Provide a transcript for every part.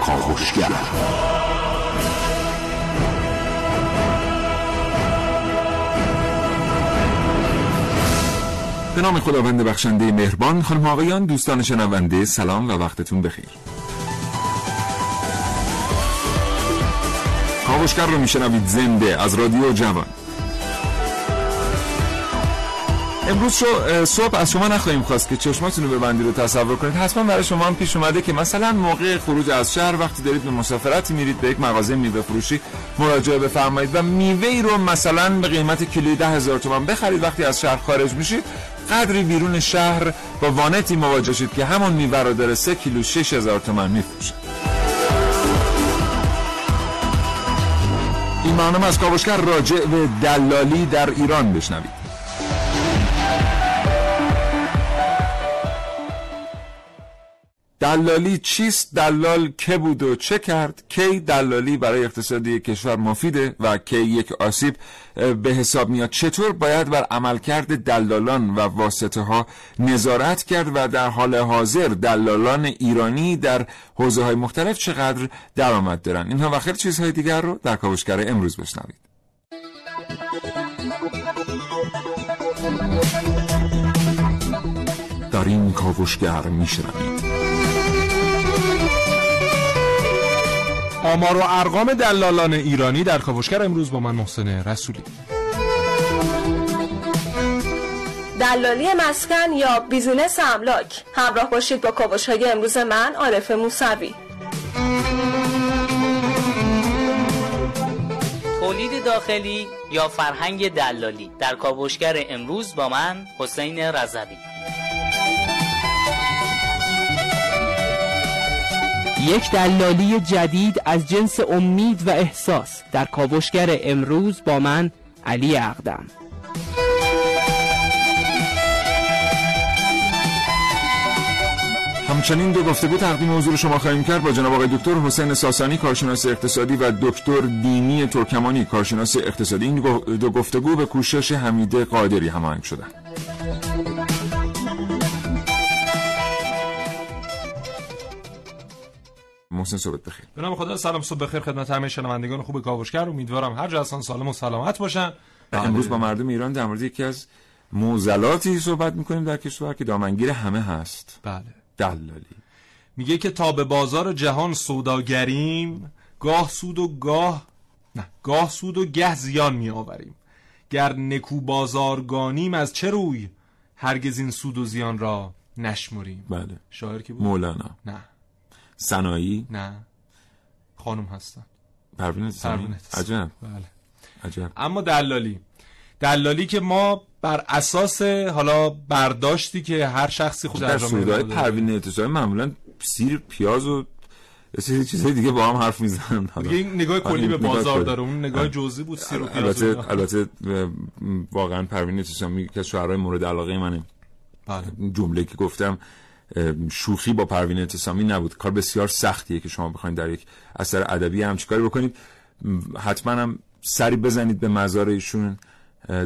کاوشگر به نام خداوند بخشنده مهربان خانم آقایان دوستان شنونده سلام و وقتتون بخیر. کاوشگر رو میشنوید زنده از رادیو جوان. امروز شو صبح از شما نخواهیم خواست که چشماتون رو ببندید رو تصور کنید. حتما برای شما هم پیش اومده که مثلا موقع خروج از شهر وقتی دارید به مسافرتی میرید به یک مغازه میوه فروشی مراجعه بفرمایید و میوه رو مثلا به قیمت کیلویی ده هزار تومان بخرید وقتی از شهر خارج میشید. قدری بیرون شهر با وانتی مواجه شید که همون میوه رو داره سه کیلو شش هزار تومان میفروشه. این برنامه از کاوشگر راجع به دلالی در ایران بشنوید. دلالی چیست؟ دلال که بود و چه کرد؟ کی دلالی برای اقتصادی کشور مفیده و کی یک آسیب به حساب میاد؟ چطور باید بر عملکرد دلالان و واسطه ها نظارت کرد و در حال حاضر دلالان ایرانی در حوزه های مختلف چقدر درآمد دارن؟ اینها و خیلی چیزهای دیگر رو در کاوشگر امروز بشنوید. در این کاوشگر میشنوید. آمار و ارقام دلالان ایرانی در کاوشگر امروز با من محسن رسولی. دلالی مسکن یا بیزینس املاک همراه باشید با کاوش های امروز من عارف موسوی. تولید داخلی یا فرهنگ دلالی در کاوشگر امروز با من حسین رضوی. یک دلالی جدید از جنس امید و احساس در کاوشگر امروز با من علی اقدم. همچنین دو گفتگو تقدیم حضور شما خواهیم کرد با جناب آقای دکتر حسین ساسانی کارشناس اقتصادی و دکتر دینی ترکمانی. کارشناس اقتصادی این دو گفتگو به کوشش حمیده قادری هماهنگ شدند. محسن صبح بخیر. به نام خدا سلام صبح بخیر خدمت همه شنوندگان خوب کاوشگر. امیدوارم هر جا هستن سالم و سلامت باشن. امروز با مردم ایران در مورد یکی از موزلاتی صحبت می‌کنیم در کشور که دامنگیر همه هست. بله. دلالی. میگه که تا به بازار جهان سوداگریم گاه سود و گاه نه گاه سود و گه زیان می آوریم گر نکو بازارگانیم از چه روی؟ هرگز این سود و زیان را نشمریم. بله. شاعر کی بود؟ مولانا. نه. سنایی نه. خانم هستن. پروین پروین عجب. بله. عجب. اما دلالی. دلالی که ما بر اساس حالا برداشتی که هر شخصی خود در سودای پروین اتصالی معمولا سیر پیاز و یه چیزای دیگه با هم حرف می‌زنن. دیگه این نگاه کلی به بازار داره. اون نگاه جزئی بود سیر و پیاز البته البته واقعا پروین اتصالی که از شعرهای مورد علاقه منه. بله. جمله که گفتم شوخی با پروین اعتصامی نبود. کار بسیار سختیه که شما بخواید در یک اثر ادبی هم چیکاری بکنید. حتما هم سری بزنید به مزار ایشون.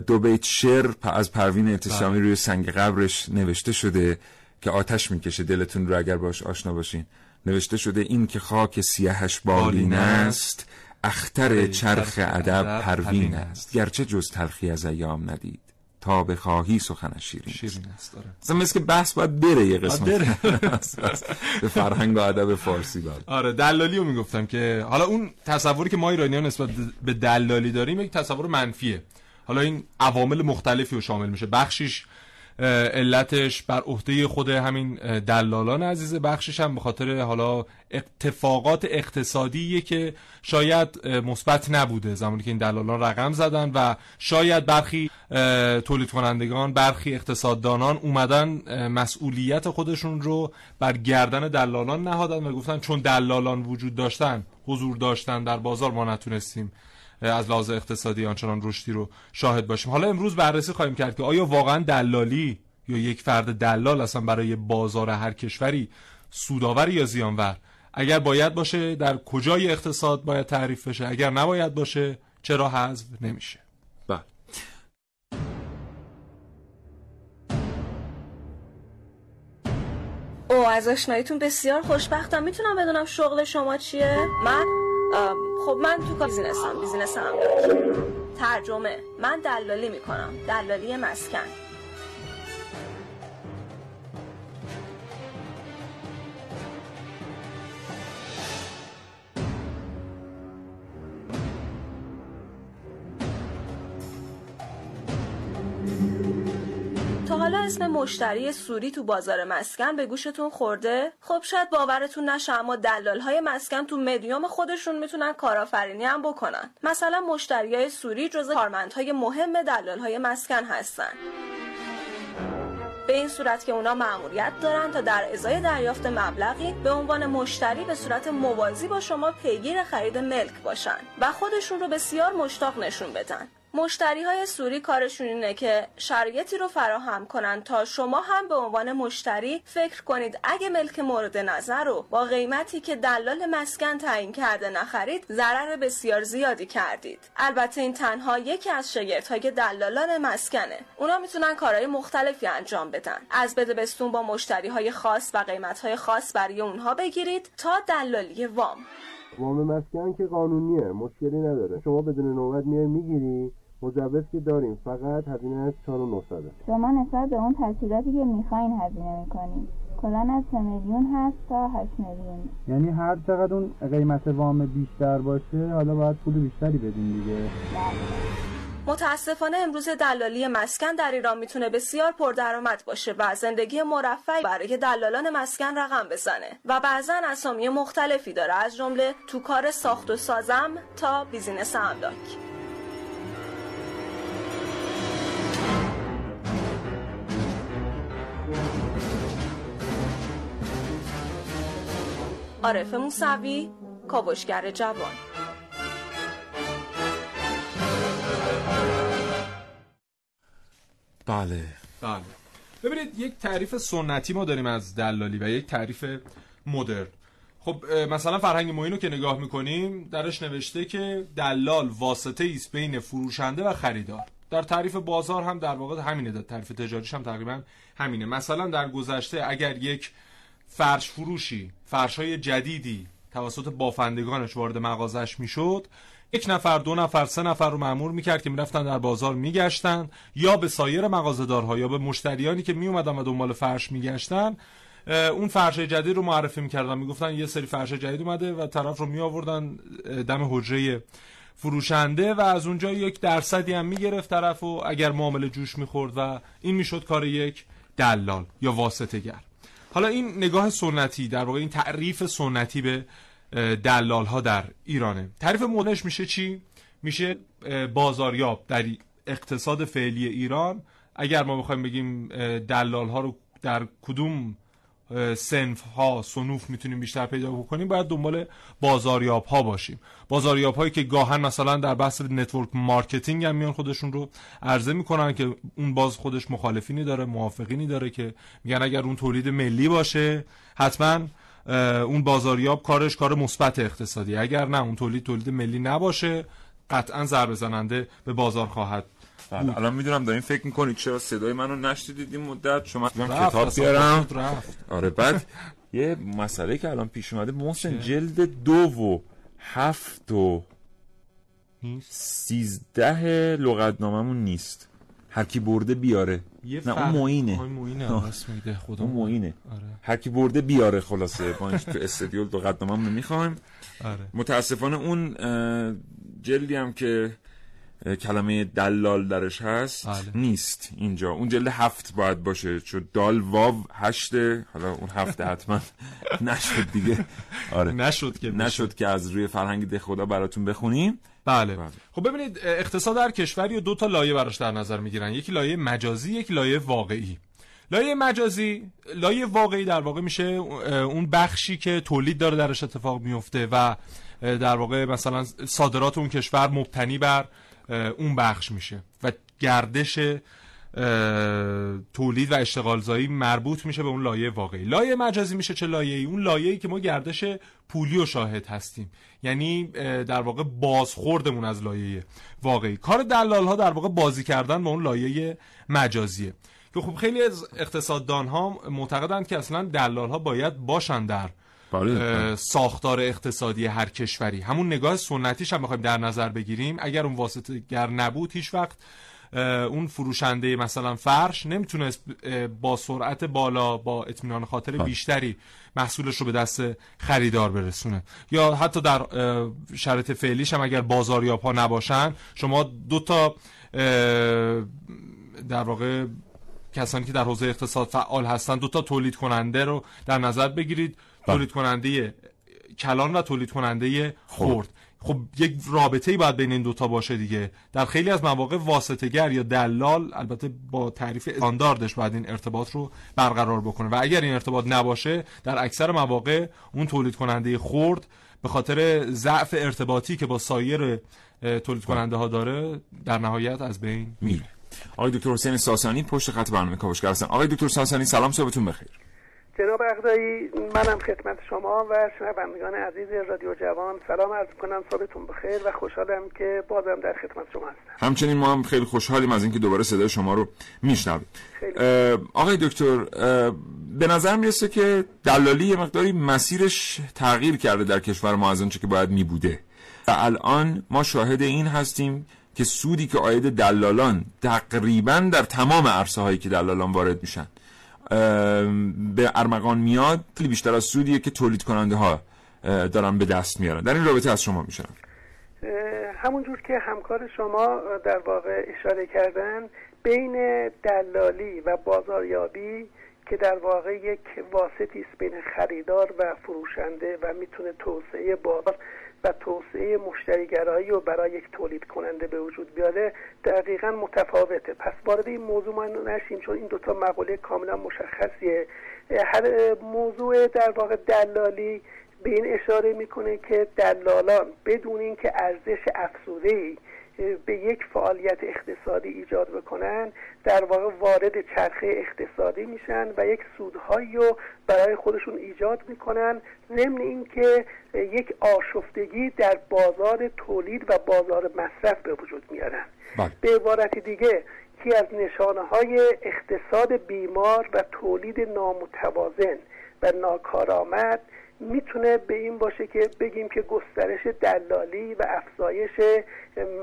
دو بیت شعر از پروین اعتصامی روی سنگ قبرش نوشته شده که آتش می‌کشه. دلتون رو اگر باش آشنا باشین. نوشته شده این که خاک سیاهش بالین است اختر چرخ ادب پروین است. گرچه جز تلخی از ایام ندید. تا بخواهی سخنش شیرین شیرین است داره مثلا مثل که بحث باید بره یه قسمت. بره. به فرهنگ و ادب فارسی باید. آره دلالی رو می‌گفتم که حالا اون تصوری که ما ایرانیان نسبت به دلالی داریم یک تصور منفیه. حالا این عوامل مختلفی رو شامل میشه. بخشیش علتش بر عهده خود همین دلالان عزیز بخشش هم به خاطر حالا اتفاقات اقتصادیه که شاید مثبت نبوده. زمانی که این دلالان رقم زدن و شاید برخی تولید کنندگان برخی اقتصاددانان اومدن مسئولیت خودشون رو بر گردن دلالان نهادن و گفتن چون دلالان وجود داشتن حضور داشتن در بازار ما نتونستیم از لحاظ اقتصادی آنچنان رشدی رو شاهد باشیم. حالا امروز بررسی خواهیم کرد که آیا واقعا دلالی یا یک فرد دلال اصلا برای بازار هر کشوری سودآور یا زیانور؟ اگر باید باشه در کجای اقتصاد باید تعریف بشه؟ اگر نباید باشه چرا حذف نمیشه؟ بله. از آشناییتون بسیار خوشبختم. می‌تونم بدونم شغل شما چیه؟ من؟ خب من تو بیزینسم بیزینسم ترجمه. من دلالی می‌کنم. دلالی مسکن. اسم مشتری سوری تو بازار مسکن به گوشتون خورده؟ خب شاید باورتون نشه اما دلال های مسکن تو مدیوم خودشون می‌تونن کارآفرینی هم بکنن. مثلا مشتری های سوری جز کارمندهای مهم دلال های مسکن هستن. به این صورت که اونا مأموریت دارن تا در ازای دریافت مبلغی به عنوان مشتری به صورت موازی با شما پیگیر خرید ملک باشن و خودشون رو بسیار مشتاق نشون بدن. مشتری های سوری کارشون اینه که شرایطی رو فراهم کنن تا شما هم به عنوان مشتری فکر کنید اگه ملک مورد نظر رو با قیمتی که دلال مسکن تعیین کرده نخرید ضرر بسیار زیادی کردید. البته این تنها یکی از های دلالان مسکنه. اونا می‌تونن کارهای مختلفی انجام بدن. از بده بستون با مشتری های خاص و قیمت های خاص برای اونها بگیرید تا دلالی وام. وام مسکن که قانونیه مشکلی نداره. شما بدون نوبت میای می‌گیری. مجوز که داریم. فقط هزینه از 4900 شما نسبت به اون تجهیزاتی که می‌خواین هزینه می‌کنیم. کلا از 3 میلیون هست تا 8 میلیون. یعنی هر چقدر اون قیمت وام بیشتر باشه حالا باید پول بیشتری بدین دیگه. متاسفانه امروز دلالی مسکن در ایران می‌تونه بسیار پردرآمد باشه و زندگی مرفعی برای دلالان مسکن رقم بزنه. و بعضا اسامی مختلفی داره از جمله تو کار ساخت و سازم تا بیزینس املاک عارف موسوی کاوشگر جوان. بله. بله. ببینید یک تعریف سنتی ما داریم از دلالی و یک تعریف مدرن. خب مثلا فرهنگ موینو که نگاه می‌کنیم درش نوشته که دلال واسطه ایست بین فروشنده و خریدار. در تعریف بازار هم در واقع همینه در تعریف تجاریش هم تقریبا همینه. مثلا در گذشته اگر یک فرش فروشی فرش های جدیدی توسط بافندگانش وارد مغازش می‌شد. یک نفر دو نفر سه نفر رو معمور می‌کرد که می‌رفتن در بازار میگشتن یا به سایر مغازه‌دارها یا به مشتریانی که میومدن و دنبال فرش میگشتن. اون فرش جدید رو معرفی می‌کردن می‌گفتن یه سری فرش جدید اومده و طرف رو میآوردن دم حجره فروشنده و از اونجا یک درصدی هم می‌گرفت طرف و اگر معامله جوش می‌خورد و این می‌شد کار یک دلال یا واسطه گر حالا این نگاه سنتی در واقع این تعریف سنتی به دلال ها در ایرانه. تعریف مدرنش میشه چی؟ میشه بازاریاب در اقتصاد فعلی ایران. اگر ما بخوایم بگیم دلال ها رو در کدوم صنف ها صنوف می‌تونیم بیشتر پیدا بکنیم باید دنبال بازاریاب ها باشیم. بازاریاب هایی که گاهاً مثلا در بحث network marketing هم میان خودشون رو عرضه می‌کنن که اون باز خودش مخالفینی داره موافقینی داره که میگن اگر اون تولید ملی باشه حتما اون بازاریاب کارش کار مثبت اقتصادی اگر نه اون تولید تولید ملی نباشه قطعا ضربه زننده به بازار خواهد بله. الان می‌دونم دارین فکر می‌کنید چرا صدای منو نشدیدید این مدت؟ شما کتاب بیارم. آره بعد یه مسئله که الان پیش اومده محسن جلد دو و هفت و سیزده لغتناممون نیست. هر کی برده بیاره. نه اون موینه اون موینه آره. هر کی برده بیاره خلاصه. ما تو استدیو لغتنامه می‌خوایم آره. متاسفانه اون جلدی هم که کلمه دلال درش هست. آله. نیست اینجا. اون جلد هفت باید باشه. چون دال واو هشته. حالا اون هفته حتما نشد دیگه. آره. نشد که نشد که از روی فرهنگ ده خدا براتون بخونیم. بله. بله. خب ببینید اقتصاد در کشوری و دو تا لایه براش در نظر می‌گیرن. یکی لایه مجازی یک لایه واقعی. لایه مجازی لایه واقعی در واقع میشه اون بخشی که تولید داره درش اتفاق میفته و در واقع مثلا صادرات اون کشور مبتنی بر اون بخش میشه. و گردش تولید و اشتغالزایی مربوط میشه به اون لایه واقعی. لایه مجازی میشه چه لایه ای اون لایه ای که ما گردش پولی و شاهد هستیم. یعنی در واقع بازخوردمون از لایه واقعی. کار دلال ها در واقع بازی کردن با اون لایه مجازیه. که خب خیلی از اقتصاددان ها معتقدند که اصلا دلال ها باید باشن در بله. ساختار اقتصادی هر کشوری. همون نگاه سنتیش هم بخوایم در نظر بگیریم. اگر اون واسطه گر نبود هیچ وقت اون فروشنده مثلا فرش نمی‌تونست با سرعت بالا با اطمینان خاطر بیشتری محصولش رو به دست خریدار برسونه. یا حتی در شرط فعلیش هم اگر بازاریاب ها نباشن شما دو تا در واقع کسانی که در حوزه اقتصاد فعال هستن دو تا تولید کننده رو در نظر بگیرید. تولید کننده کلان و تولید کننده خورد خب یک رابطه ای باید بین این دوتا باشه دیگه. در خیلی از مواقع واسطه یا دلال البته با تعریف استانداردش باید این ارتباط رو برقرار بکنه. و اگر این ارتباط نباشه در اکثر مواقع اون تولید کننده خورد به خاطر ضعف ارتباطی که با سایر تولید کننده ها داره در نهایت از بین میره. آقای دکتر حسین ساسانی پشت خط برنامه کاوشگر هستن. آقای دکتر ساسانی سلام صبحتون بخیر. جناب اقدایی منم خدمت شما و شنوندگان عزیز رادیو جوان. سلام عرض کنم صبحتون بخیر و خوشحالم که بازم در خدمت شما هستم. همچنین ما هم خیلی خوشحالیم از اینکه دوباره صدای شما رو میشنویم. آقای دکتر به نظر می‌رسه که دلالی یه مقداری مسیرش تغییر کرده در کشور ما از آنچه که باید میبوده. و الان ما شاهد این هستیم که سودی که آید دلالان تقریبا در تمام عرصه هایی که دلالان وارد میشن به ارمغان میاد خیلی بیشتر از سودیه که تولید کننده ها دارن به دست میارن. در این رابطه از شما میشنم همونجور که همکار شما در واقع اشاره کردن بین دلالی و بازاریابی که در واقع یک واسطی است بین خریدار و فروشنده و می‌تونه توسعه بازار و توسعه مشتریگرایی و برای یک تولید کننده به وجود بیاره دقیقا متفاوته. پس وارد این موضوع ما نشیم چون این دوتا مقوله کاملا مشخصیه. هر موضوع در واقع دلالی به این اشاره می‌کنه که دلالان بدون اینکه ارزش افزوده به یک فعالیت اقتصادی ایجاد بکنن در واقع وارد چرخه اقتصادی میشن و یک سودهایی رو برای خودشون ایجاد می‌کنن. ضمن اینکه یک آشفتگی در بازار تولید و بازار مصرف به وجود میارن. بله. به عبارت دیگه یکی از نشانه های اقتصاد بیمار و تولید نامتوازن و ناکارآمد می‌تونه به این باشه که بگیم که گسترش دلالی و افزایش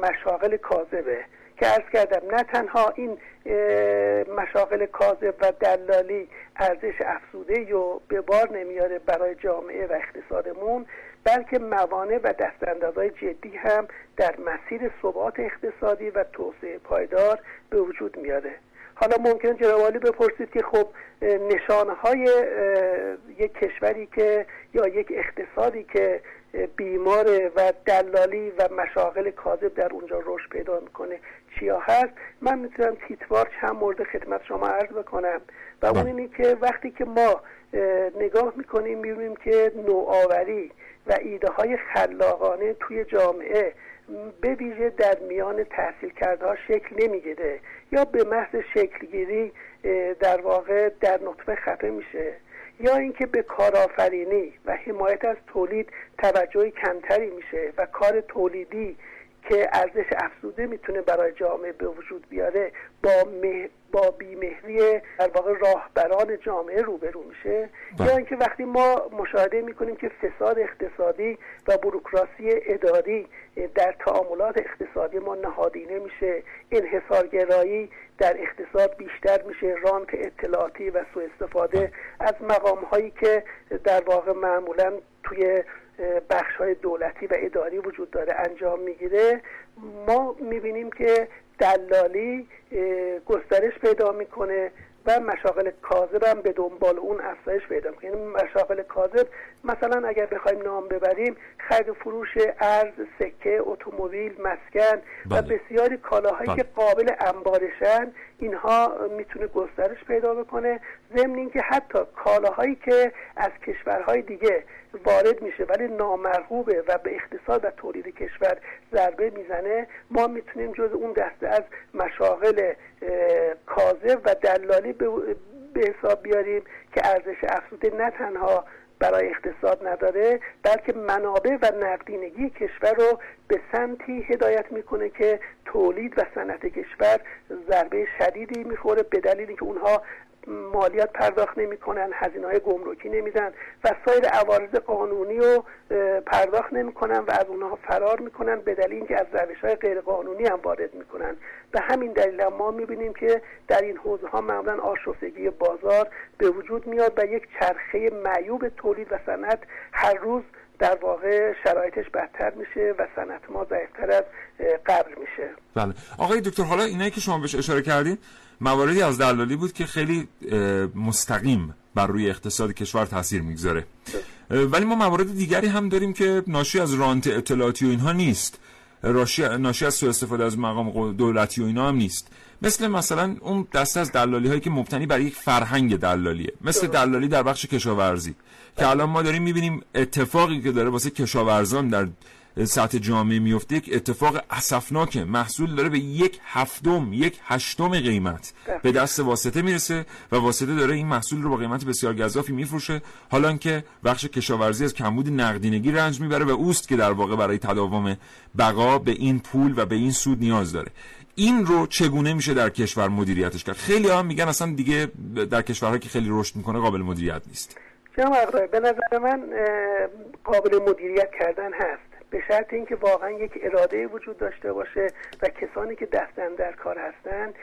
مشاغل کاذبه. که ارز کردم نه تنها این مشاغل کاذب و دلالی ارزش افزوده رو به بار نمیاره برای جامعه و اقتصادمون بلکه موانع و دستاندازهای جدی هم در مسیر ثبات اقتصادی و توسعه پایدار به وجود میاره. حالا ممکن جناب بپرسید که خب نشانه های یک کشوری که یا یک اقتصادی که بیمار و دلالی و مشاغل کاذب در اونجا رشد پیدا می‌کنه چیا هست من می‌تونم تیتوار چند مورد خدمت شما عرض بکنم و اون بله. اینی که وقتی که ما نگاه می‌کنیم می‌بینیم که نوآوری و ایده های خلاقانه توی جامعه به ویژه در میان تحصیل کرده ها شکل نمی‌گیره یا به محض شکلگیری در واقع در نطفه خفه میشه یا اینکه به کارآفرینی و حمایت از تولید توجه کمتری میشه و کار تولیدی که ارزش افزوده می‌تونه برای جامعه به وجود بیاره با با بیمهری در واقع راهبران جامعه روبرو میشه بله. یا اینکه وقتی ما مشاهده می‌کنیم که فساد اقتصادی و بروکراسی اداری در تعاملات اقتصادی ما نهادینه میشه انحصارگرایی در اقتصاد بیشتر میشه رانت اطلاعاتی و سوء استفاده بله. از مقام هایی که در واقع معمولا توی بخش های دولتی و اداری وجود داره انجام می‌گیره ما می‌بینیم که دلالی گسترش پیدا می‌کنه و مشاغل کاذب هم به دنبال اون افزایش پیدا می‌کنه یعنی مشاغل کاذب مثلا اگر بخوایم نام ببریم خرید فروش ارز سکه اتومبیل مسکن و بله. بسیاری کالاهایی که بله. قابل انبارشن اینها می‌تونه گسترش پیدا بکنه ضمن اینکه حتی کالاهایی که از کشورهای دیگه وارد میشه ولی نامرغوبه و به اقتصاد و تولید کشور ضربه می‌زنه ما می‌تونیم جز اون دسته از مشاغل کاذب و دلالی به حساب بیاریم که ارزش افزوده نه تنها برای اقتصاد نداره بلکه منابع و نقدینگی کشور رو به سمتی هدایت می‌کنه که تولید و صنعت کشور ضربه شدیدی می‌خوره به دلیلی که اونها مالیات پرداخت نمی‌کنن هزینه های گمرکی نمیدن و سایر عوارض قانونی رو پرداخت نمی‌کنن و از اونها فرار می‌کنن به دلیل اینکه از روش های غیر قانونی هم وارد می‌کنن. به همین دلیل ما می‌بینیم که در این حوزه ها معمولا آشفتگی بازار به وجود میاد و یک چرخه معیوب تولید و صنعت هر روز در واقع شرایطش بدتر میشه و صنعت ما ضعیفتر از قبل میشه. بله. آقای دکتر حالا اینایی که شما بهش اشاره کردین مواردی از دلالی بود که خیلی مستقیم بر روی اقتصاد کشور تاثیر می‌گذاره. ولی ما موارد دیگری هم داریم که ناشی از رانت اطلاعاتی و اینها نیست. ناشی از سوء استفاده از مقام دولتی و اینا هم نیست. مثل مثلا اون دسته از دلالی هایی که مبتنی بر یک فرهنگ دلالیه. مثل دلالی در بخش کشاورزی. که الان ما داریم می‌بینیم اتفاقی که داره واسه کشاورزان در سطح جامعه میفته یک اتفاق اسفناکه. محصول داره به یک هفتم یک هشتم قیمت. به دست واسطه می‌رسه و واسطه داره این محصول رو با قیمت بسیار گذافی میفروشه. حالا که بخش کشاورزی از کمبود نقدینگی رنج می‌بره و اوست که در واقع برای تداوم بقا به این پول و به این سود نیاز داره. این رو چگونه میشه در کشور مدیریتش کرد؟ خیلی هم میگن اصلا دیگه در کشورهایی که خیلی رشد می‌کنه قابل مدیریت نیست. جناب به نظر من قابل مدیریت کردن هست. به شرط اینکه واقعا یک اراده وجود داشته باشه و کسانی که دستن در کار هستن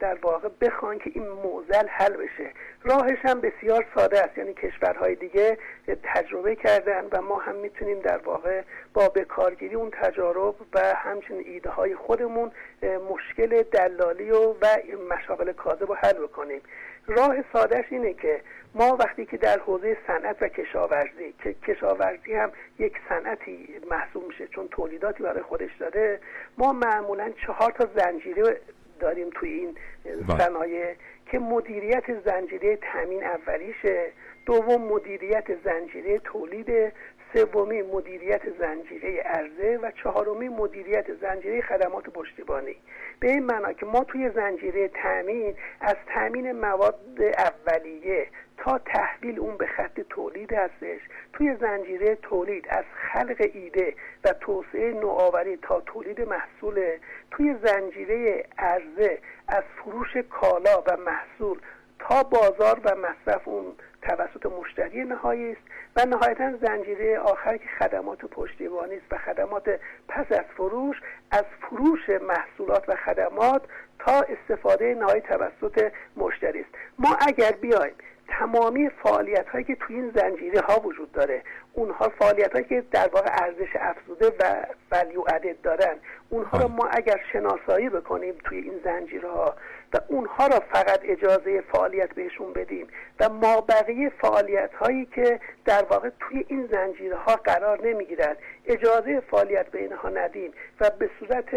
در واقع بخوان که این موزل حل بشه. راهش هم بسیار ساده است. یعنی کشورهای دیگه تجربه کردن و ما هم می‌تونیم در واقع با بکارگیری اون تجارب و همچنین ایده های خودمون مشکل دلالی و, و مشاغل کاذب رو حل بکنیم. راه سادهش اینه که ما وقتی که در حوزه صنعت و کشاورزی که کشاورزی هم یک صنعتی محسوب میشه چون تولیداتی برای خودش داره ما معمولا چهار تا زنجیره داریم توی این بله. صنایع که مدیریت زنجیره تامین اولیشه دوم مدیریت زنجیره تولید سومی مدیریت زنجیره ارزه و چهارمی مدیریت زنجیره خدمات پشتیبانی. به این معنا که ما توی زنجیره تامین از تامین مواد اولیه تا تحویل اون به خط تولید هستش. توی زنجیره تولید از خلق ایده و توسعه نوآوری تا تولید محصول توی زنجیره عرضه از فروش کالا و محصول تا بازار و مصرف اون توسط مشتری نهایی است و نهایتا زنجیره آخر که خدمات پشتیبانی است و خدمات پس از فروش از فروش محصولات و خدمات تا استفاده نهایی توسط مشتری است. ما اگر بیایم تمامی فعالیت هایی که توی این زنجیره ها وجود داره. اونها فعالیت هایی که در واقع ارزش افزوده و ولیو ادد دارن. اونها رو ما اگر شناسایی بکنیم توی این زنجیره ها و اونها را فقط اجازه فعالیت بهشون بدیم و ما بقیه فعالیت هایی که در واقع توی این زنجیره ها قرار نمی‌گیرد اجازه فعالیت به اینها ندیم و به صورت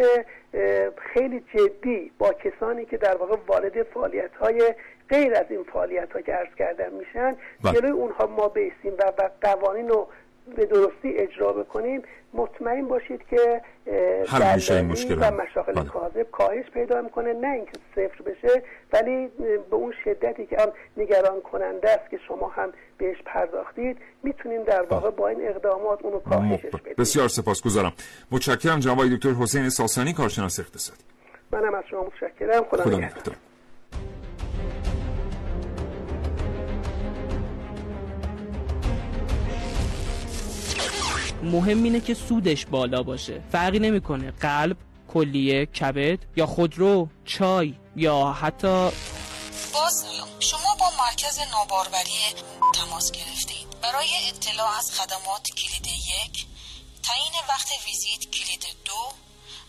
خیلی جدی با کسانی که در واقع وارد فعالیت های غیر از این فعالیت ها که عرض کردن میشن بله. جلوی اونها ما بیستیم و, و قوانین رو به درستی اجرا بکنیم. مطمئن باشید که مشکل و مشاغل بله. کاذب کاهش پیدا می‌کنه نه اینکه صفر بشه ولی به اون شدتی که هم نگران کننده است که شما هم بهش پرداختید می‌تونیم در بله. واقع با این اقدامات اونو کاهشش بدیم. بسیار سپاسگزارم. متشکرم جناب دکتر حسین ساسانی کارشناس اقتصادی. منم از شما متشکرم. خدا, خدا نگهدار. مهم اینه که سودش بالا باشه. فرقی نمی‌کنه. قلب کلیه کبد یا خودرو چای یا حتی باز شما با مرکز ناباروری تماس گرفتید. برای اطلاع از خدمات کلید یک تعیین وقت ویزیت کلید دو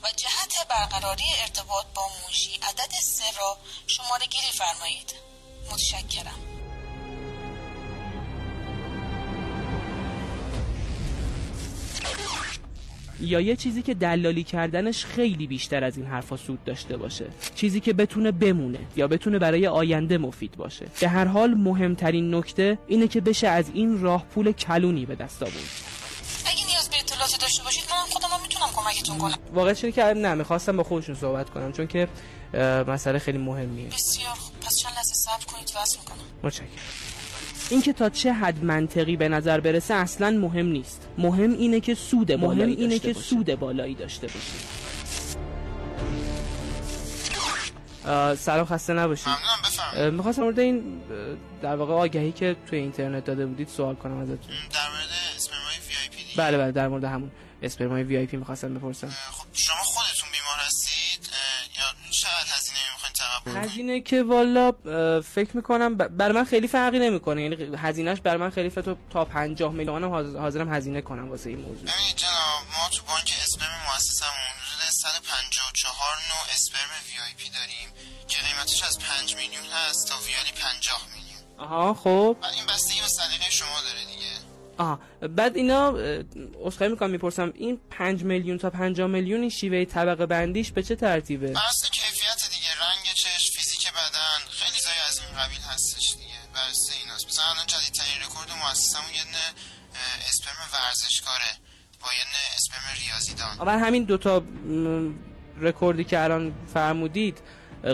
و جهت برقراری ارتباط با موشی عدد سه را شماره گیری فرمایید. متشکرم. یا یه چیزی که دلالی کردنش خیلی بیشتر از این حرفا سود داشته باشه. چیزی که بتونه بمونه یا بتونه برای آینده مفید باشه. به هر حال مهمترین نکته اینه که بشه از این راه پول کلونی به دست آورد. اگه نیاز به اطلاعات داشته باشید من خودم می‌تونم کمکتون کنم. واقعا که نه می‌خواستم با خودشون صحبت کنم چون که مسئله خیلی مهمیه. بسیار خوب. پس چند لحظه صبر کنید واسه می‌کنم. متشکرم. اینکه تا چه حد منطقی به نظر برسه اصلا مهم نیست. مهم اینه که سود مهم اینه که سود بالایی داشته باشه سلام خسته نباشید. می‌خواستم مورد این در واقع آگهی که توی اینترنت داده بودید سوال کنم ازتون. در مورد اسپرمای VIP بله بله در مورد همون. اسپرمای VIP می‌خواستم بپرسم. خب شما خودتون بیمار هستید. چقدر هزینه می‌خواین تقبل هزینه که والا فکر می‌کنم بر من خیلی فرقی نمی‌کنه. یعنی هزینهش بر من خیلی تو تا 50 میلیون حاضرم هزینه کنم واسه این موضوع. ببینید جناب ما تو بانک اسپرم مؤسسمون حدود 154 نوع اسپرم VIP داریم که قیمتش از 5 میلیون هست تا ویالی 50 میلیون. آها خب. این بستگی به سلیقه شما داره دیگه. آها. بعد اینا اسخای می‌کنم می‌پرسم این 5 میلیون تا 50 میلیون این شیوه طبقه بندیش به چه ترتیبه؟ اول همین دوتا رکوردی که الان فرمودید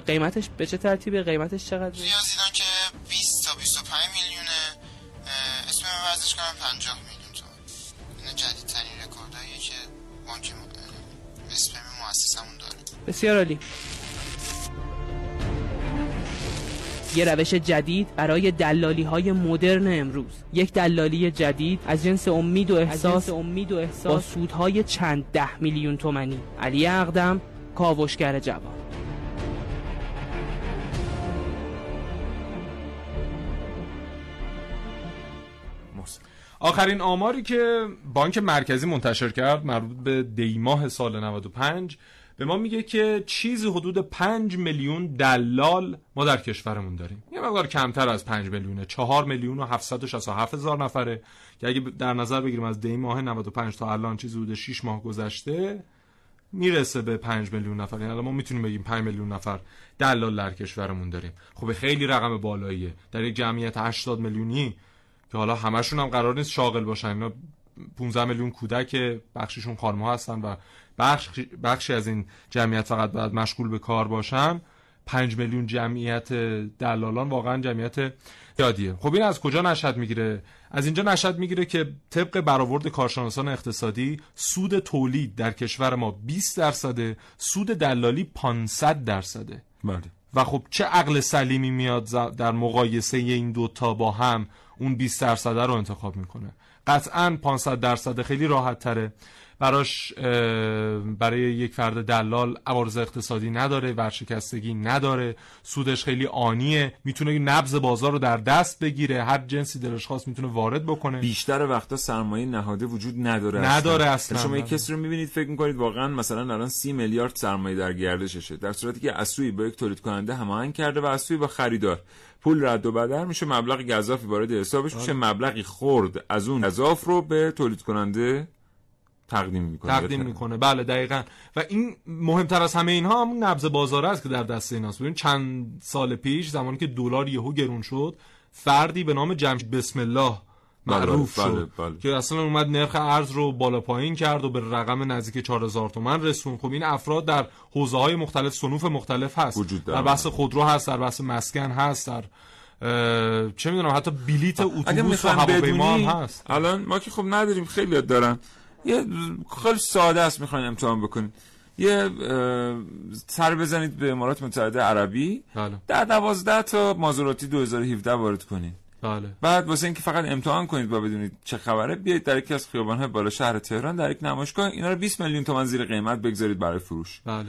قیمتش به چه ترتیبه؟ قیمتش چقدر ریاضیدان که 20 تا 25 میلیونه اسم ورزش کنم 50 میلیون تو این جدیدترین رکوردایی که بانک اسم مؤسسمون داره. بسیار عالی. یه روش جدید برای دلالی های مدرن امروز. یک دلالی جدید از جنس امید و احساس, امید و احساس. با سودهای چند ده میلیون تومنی. علی اقدم کاوشگر جوان. آخرین آماری که بانک مرکزی منتشر کرد مربوط به دیماه سال 95 به ما میگه که چیزی حدود 5 میلیون دلال ما در کشورمون داریم. یه مقدار کمتر از 5 میلیونه. 4 میلیون و 767 هزار نفره. که اگه در نظر بگیریم از دی ماه 95 تا الان چیزی حدود 6 ماه گذشته می‌رسه به 5 میلیون نفر. یعنی ما می‌تونیم بگیم 5 میلیون نفر دلال در کشورمون داریم. خب خیلی رقم بالاییه. در یک جمعیت 80 میلیونی که حالا همشون هم قرار نیست شاغل باشن. اینا 15 میلیون کودک بخششون خانم‌ها هستن و بخش بخشی از این جمعیت فقط باید مشغول به کار باشن. 5 میلیون جمعیت دلالان واقعا جمعیت یادیه خب این از کجا نشد می‌گیره؟ از اینجا نشد می‌گیره که طبق برآورد کارشناسان اقتصادی سود تولید در کشور ما 20 درصده سود دلالی 500 درصده بله. و خب چه عقل سلیمی میاد در مقایسه این دوتا با هم؟ اون 20 درصد رو انتخاب می‌کنه. قطعا 500 درصد خیلی راحت تره براش برای یک فرد دلال عوارض اقتصادی نداره ورشکستگی نداره سودش خیلی آنیه می‌تونه نبض بازار رو در دست بگیره هر جنسی دلش خواست می‌تونه وارد بکنه. بیشتر وقتا سرمایه نهاده وجود نداره نداره اصلا, شما یک کسی رو می‌بینید فکر می‌کنید واقعا مثلا الان سی میلیارد سرمایه در گردششه در صورتی که اسوی با یک تولید کننده هماهنگ کرده و اسوی با خریدار. پول رد و بدل میشه مبلغ گزافی وارد حسابش میشه مبلغی خورد از اون گزاف رو به تولید کننده تقدیم می‌کنه تقدیم می‌کنه. بله دقیقا. و این مهمتر از همه اینها همون نبض بازار است که در دست ایناست. ببین چند سال پیش زمانی که دلار یهو گرون شد فردی به نام جمشید بسم الله معروف بله، شد بله، بله. که اصلا اومد نرخ ارز رو بالا پایین کرد و به رقم نزدیک 4000 تومان رسون خب این افراد در حوزه های مختلف صنوف مختلف هست. وجود در بحث خودرو هست در بحث مسکن هست در چه می‌دونم حتی بلیت اتوبوس و هواپیما هم هست. الان ما که خب نداریم خیلی دارن. یه خیلی ساده است می‌خواین امتحان بکنید یه سر بزنید به امارات متحده عربی بله. در دوازده تا مازوراتی 2017 وارد کنید بله. بعد واسه اینکه فقط امتحان کنید و بدونید چه خبره بیاید در یکی از خیابان‌های بالا شهر تهران در یک نمایشگاه اینا رو 20 میلیون تومان زیر قیمت بگذارید برای فروش بله.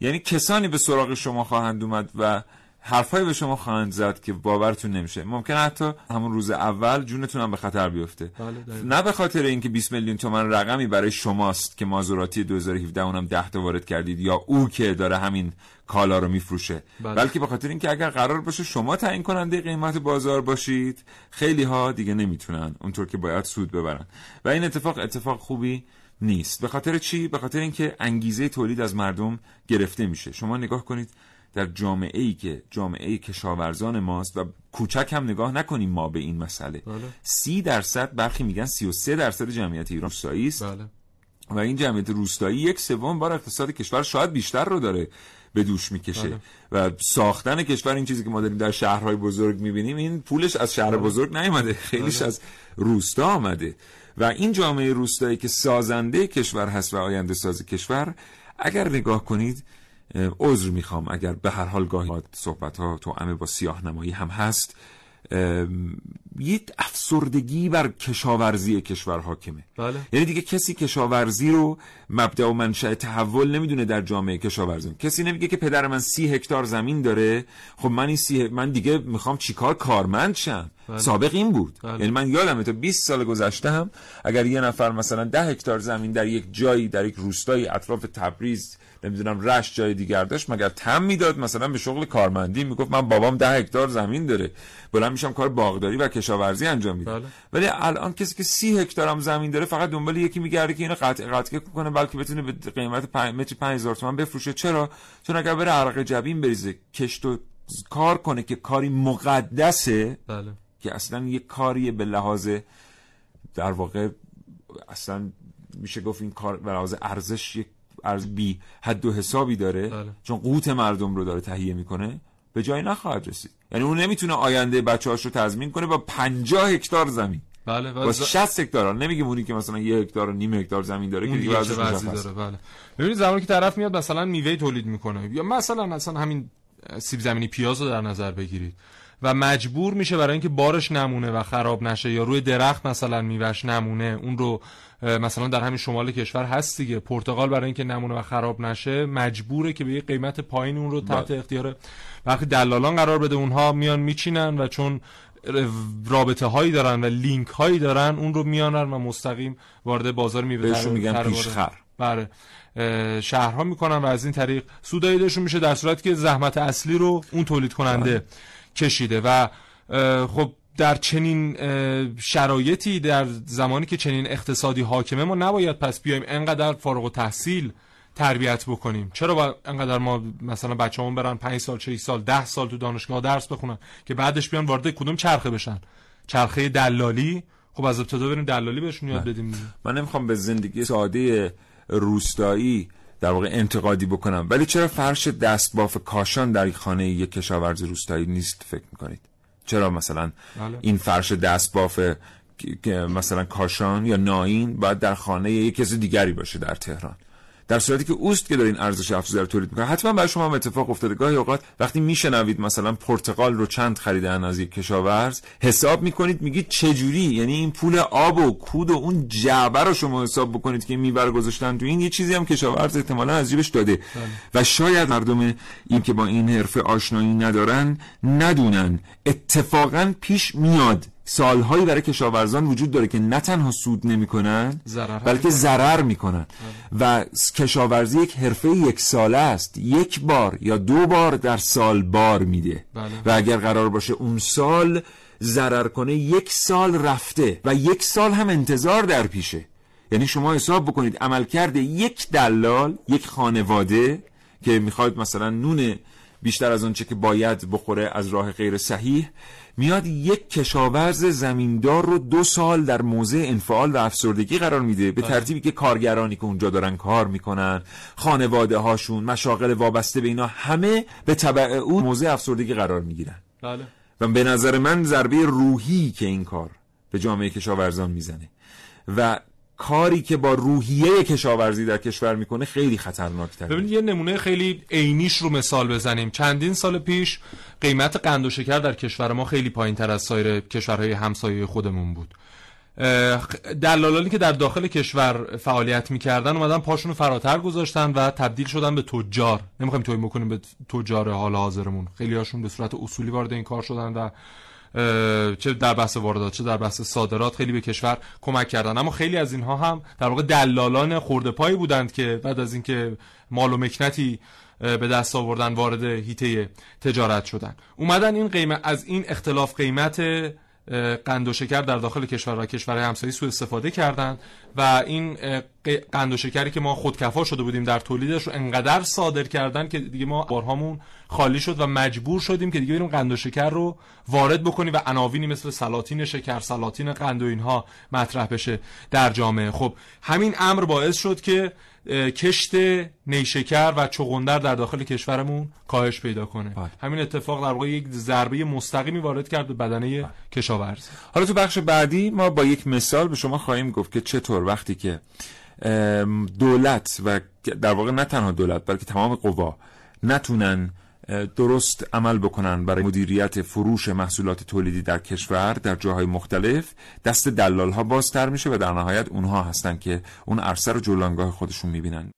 یعنی کسانی به سراغ شما خواهند اومد و حرفایی به شما خواهند زد که باورتون نمیشه. ممکن حتی همون روز اول جونتون هم به خطر بیفته. بله نه به خاطر اینکه 20 میلیون تومن رقمی برای شماست که مازوراتی 2017 اونم 10 تا وارد کردید یا او که داره همین کالا رو میفروشه. بله. بلکه به خاطر اینکه اگر قرار باشه شما تعیین کننده قیمت بازار باشید خیلی ها دیگه نمی‌تونن. اونطور که باید سود ببرن. و این اتفاق اتفاق خوبی نیست. به خاطر چی؟ به خاطر اینکه انگیزه تولید از مردم گرفته میشه. شما نگاه کنید در جامعه ای که جامعه کشاورزان ماست و کوچک هم نگاه نکنیم ما به این مسئله بله. سی درصد برخی میگن سی و سه درصد جمعیت ایران روستایی است بله. و این جمعیت روستایی یک سوم بار اقتصاد کشور شاید بیشتر رو داره به دوش می‌کشه بله. و ساختن کشور این چیزی که ما داریم در شهرهای بزرگ می‌بینیم این پولش از شهر بزرگ نیامده خیلیش بله. از روستا آمده و این جامعه روستایی که سازنده کشور هست و آینده ساز کشور اگر نگاه کنید عذر می‌خوام اگر به هر حال گاهی صحبت ها توأم با سیاه نمایی هم هست. یه افسردگی بر کشاورزی کشور حاکمه. بله. یعنی دیگه کسی کشاورزی رو مبدع و منشأ تحول نمی‌دونه در جامعه کشاورزی کسی نمیگه که پدر من سی هکتار زمین داره. خب من این سی من دیگه می‌خوام چیکار کارمند شم؟ بله. سابق این بود. بله. یعنی من یادمه تا 20 سال گذشته هم اگر یه نفر مثلا ده هکتار زمین در یک جایی در یک روستایی اطراف تبریز نمی‌دونم رشت جای دیگر داشت مگر تم می‌داد؟ مثلا به شغل کارمندی می‌گفت من بابام ده هکتار زمین داره بلند میشم کار باغداری و کشاورزی انجام میدم. بله. ولی الان کسی که سی هکتار هم زمین داره فقط دنبال یکی میگرده که اینو قطع قطع کنه بلکه بتونه به قیمت 5 متر 5000 تومان بفروشه. چرا؟ چون اگر بره عرق جبین بریزه کشت و کار کنه که کاری مقدسه بله. که اصلا یک کاریه به لحاظ در واقع اصلا میشه گفت این کار به لحاظ ارزش یک ارز بی حد و حسابی داره بله. چون قوت مردم رو داره تهیه می‌کنه به جایی نخواهد رسید. یعنی اون نمی‌تونه آینده بچه رو تضمین کنه با 50 هکتار زمین. بله با ز- 60 هکتار. نمیگیم اونی که مثلا یه هکتار و نیم هکتار زمین داره که دیگه. داره؟ بله. ببینید زمانی که طرف میاد مثلا میوه تولید می‌کنه. یا مثلا اصلا همین سیب زمینی پیاز رو در نظر بگیرید. و مجبور میشه برای اینکه بارش نمونه و خراب نشه یا روی درخت مثلا میوهش نمونه اون رو مثلا در همین شمال کشور هست دیگه. پرتقال برای اینکه نمونه و خراب نشه مجبوره که به یه قیمت پایین اون رو تحت بله. اختیار برخی دلالان قرار بده اونها میان میچینن و چون رابطه هایی دارن و لینک هایی دارن اون رو میانن و مستقیم وارد بازار میوه بهشون میگن پیشخر. بله. شهرها می‌کنن و از این طریق سود داشون میشه در صورتی که زحمت اصلی رو اون تولید کننده کشیده و خب در چنین شرایطی در زمانی که چنین اقتصادی حاکمه ما نباید پس بیایم انقدر فارغ و تحصیل تربیت بکنیم. چرا باید انقدر ما مثلا بچه‌مون برن 5 سال 6 سال 10 سال تو دانشگاه درس بخونن که بعدش بیان وارد کدوم چرخه بشن؟ چرخه دلالی؟ خب از ابتدا بریم دلالی بهشون یاد بدیم دیگه. من نمی‌خوام به زندگی ساده روستایی در واقع انتقادی بکنم. ولی چرا فرش دستباف کاشان در خانه یک کشاورز روستایی نیست فکر می‌کنید؟ چرا مثلا بله. این فرش دستباف که- که مثلا کاشان یا ناین باید در خانه یک کسی دیگری باشه در تهران؟ در صورتی که اوست که دارین ارزش افزوده رو تولید می‌کنه حتما برای شما هم اتفاق افتاده. گاهی اوقات وقتی میشنوید مثلا پرتقال رو چند خریدن از یک کشاورز حساب می‌کنید میگید چجوری؟ یعنی این پول آب و کود و اون جعبه رو شما حساب بکنید که میبر گذاشتن تو این یه چیزی هم کشاورز احتمالا از جیبش داده. و شاید مردم این که با این حرفه آشنایی ندارن ندونن. اتفاقا پیش میاد. سالهایی برای کشاورزان وجود داره که نه تنها سود نمی‌کنن بلکه ضرر می‌کنن. و س- کشاورزی یک حرفه یک ساله است. یک بار یا دو بار در سال بار میده. بله. و اگر قرار باشه اون سال ضرر کنه یک سال رفته و یک سال هم انتظار در پیشه. یعنی شما حساب بکنید عملکرد یک دلال یک خانواده که می‌خواد مثلا نون بیشتر از آنچه که باید بخوره از راه غیر صحیح میاد یک کشاورز زمیندار رو دو سال در موضع انفعال و افسردگی قرار میده. به ترتیبی که کارگرانی که اونجا دارن کار می‌کنن خانواده هاشون مشاغل وابسته به اینا همه به تبع او موضع افسردگی قرار می‌گیرن. بله. و به نظر من ضربه روحی که این کار به جامعه کشاورزان می‌زنه. و کاری که با روحیه کشاورزی در کشور می‌کنه خیلی خطرناکتره. ببینید یه نمونه خیلی عینیش رو مثال بزنیم. چندین سال پیش قیمت قند و شکر در کشور ما خیلی پایین تر از سایر کشورهای همسایه خودمون بود. اه، دلالالی که در داخل کشور فعالیت می‌کردن اومدن پاشون رو فراتر گذاشتن و تبدیل شدن به تجار. نمی‌خوایم توهین بکنیم به تجار حال حاضرمون. خیلی هاشون به صورت اصولی وارد این کار شدن و چه در بحث واردات چه در بحث صادرات خیلی به کشور کمک کردن. اما خیلی از اینها هم در واقع دلالان خورده پایی بودند که بعد از اینکه مال و مکنتی به دست آوردن وارد هیته تجارت شدن. اومدن این قیمت از این اختلاف قیمت قند و شکر در داخل کشور و کشورهای همسایه سوء استفاده کردند و این قند و شکری که ما خودکفا شده بودیم در تولیدش رو انقدر صادر کردن که دیگه ما بارهامون خالی شد و مجبور شدیم که دیگه بریم قند و شکر رو وارد بکنیم و عناوینی مثل سلاطین شکر سلاطین قند و اینها مطرح بشه در جامعه. خب همین امر باعث شد که کشت نیشکر و چغندر در داخل کشورمون کاهش پیدا کنه بله. همین اتفاق در واقع یک ضربه مستقیمی وارد کرد به بدنه بله. کشاورزی حالا تو بخش بعدی ما با یک مثال به شما خواهیم گفت که چطور وقتی که دولت و در واقع نه تنها دولت بلکه تمام قوا نتونن درست عمل بکنن برای مدیریت فروش محصولات تولیدی در کشور در جاهای مختلف دست دلال ها بازتر میشه و در نهایت اونها هستن که اون عرصه رو جلانگاه خودشون می‌بینن.